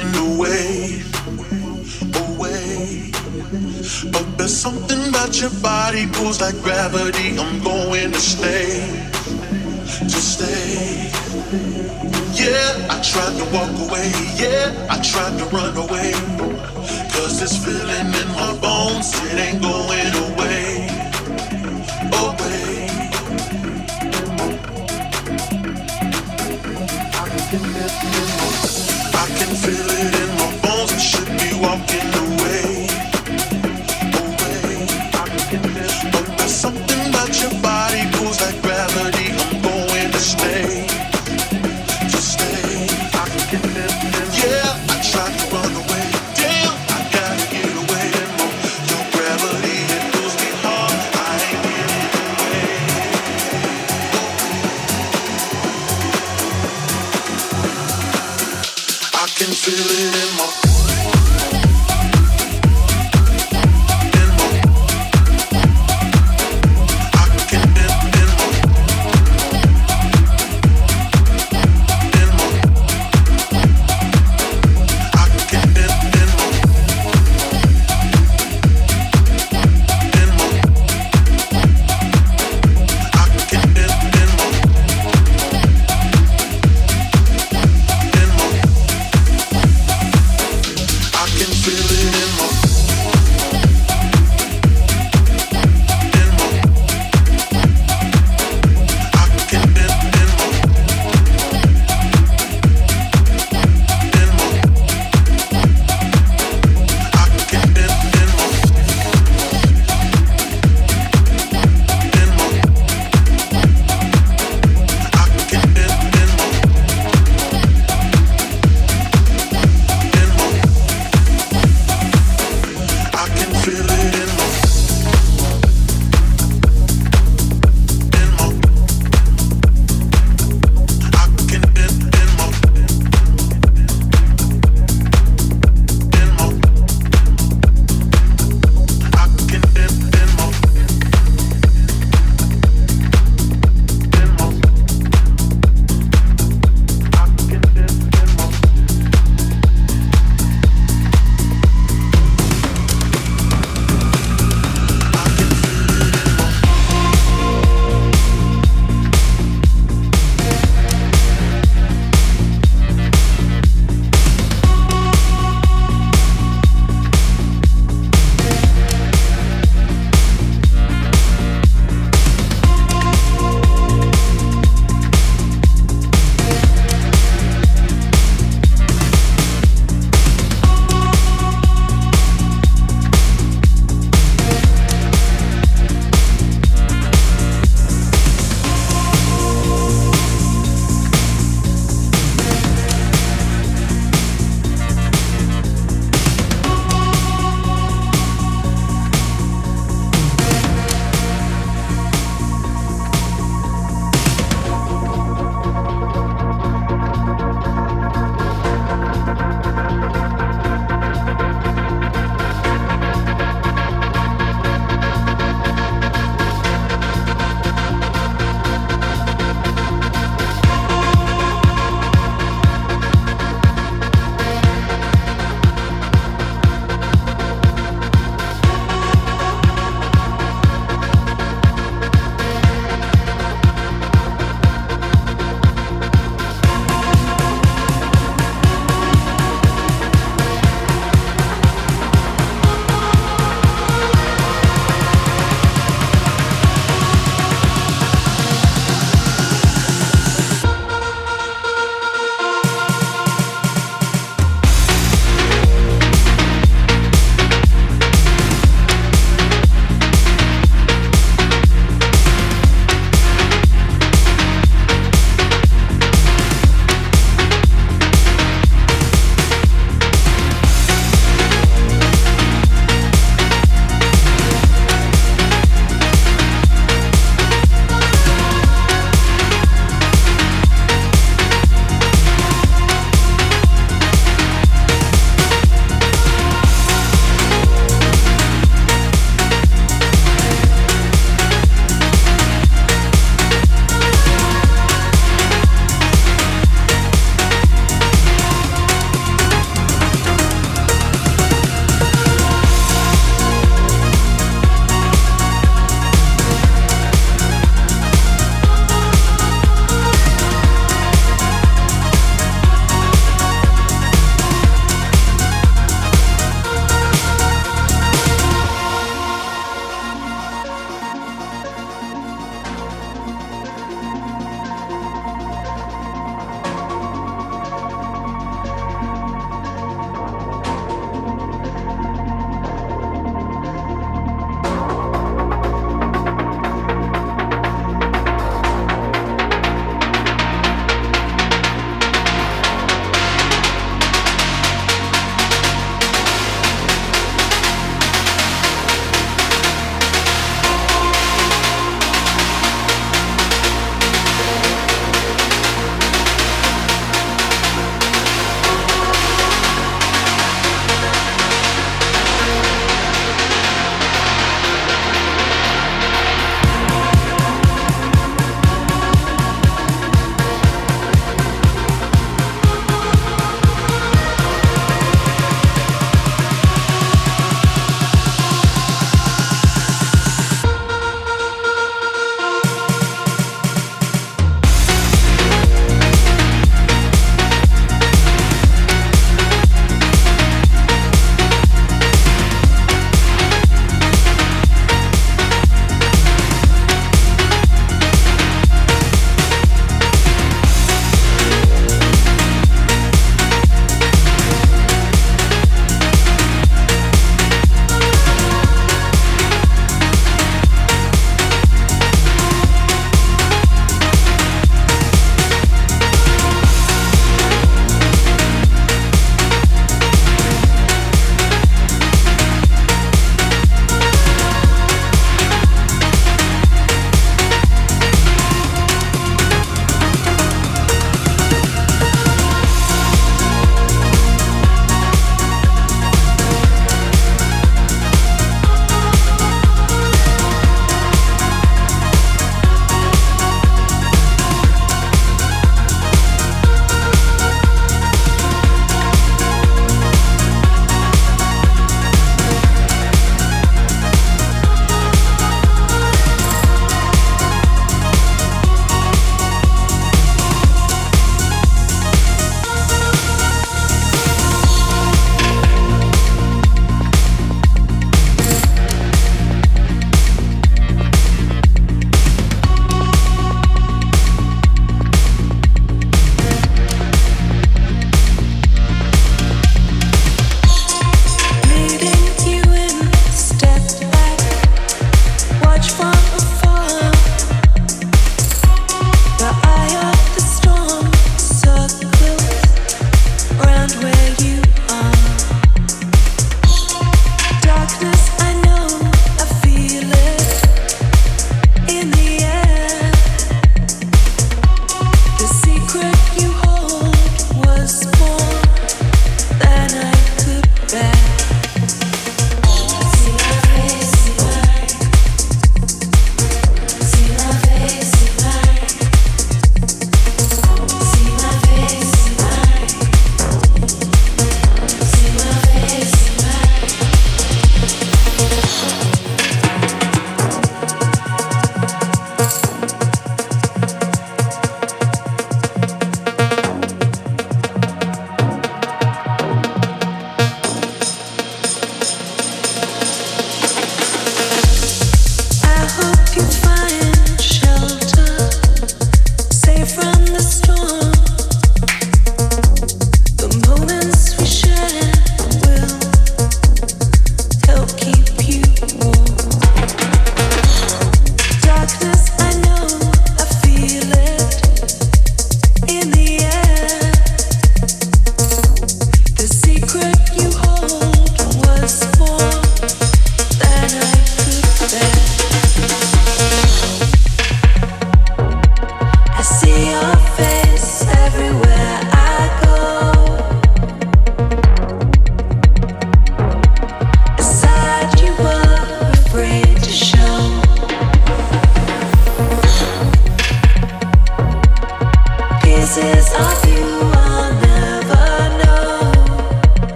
away, away. But there's something about your body pulls like gravity. I'm going to stay, to stay. Yeah, I tried to walk away. Yeah, I tried to run.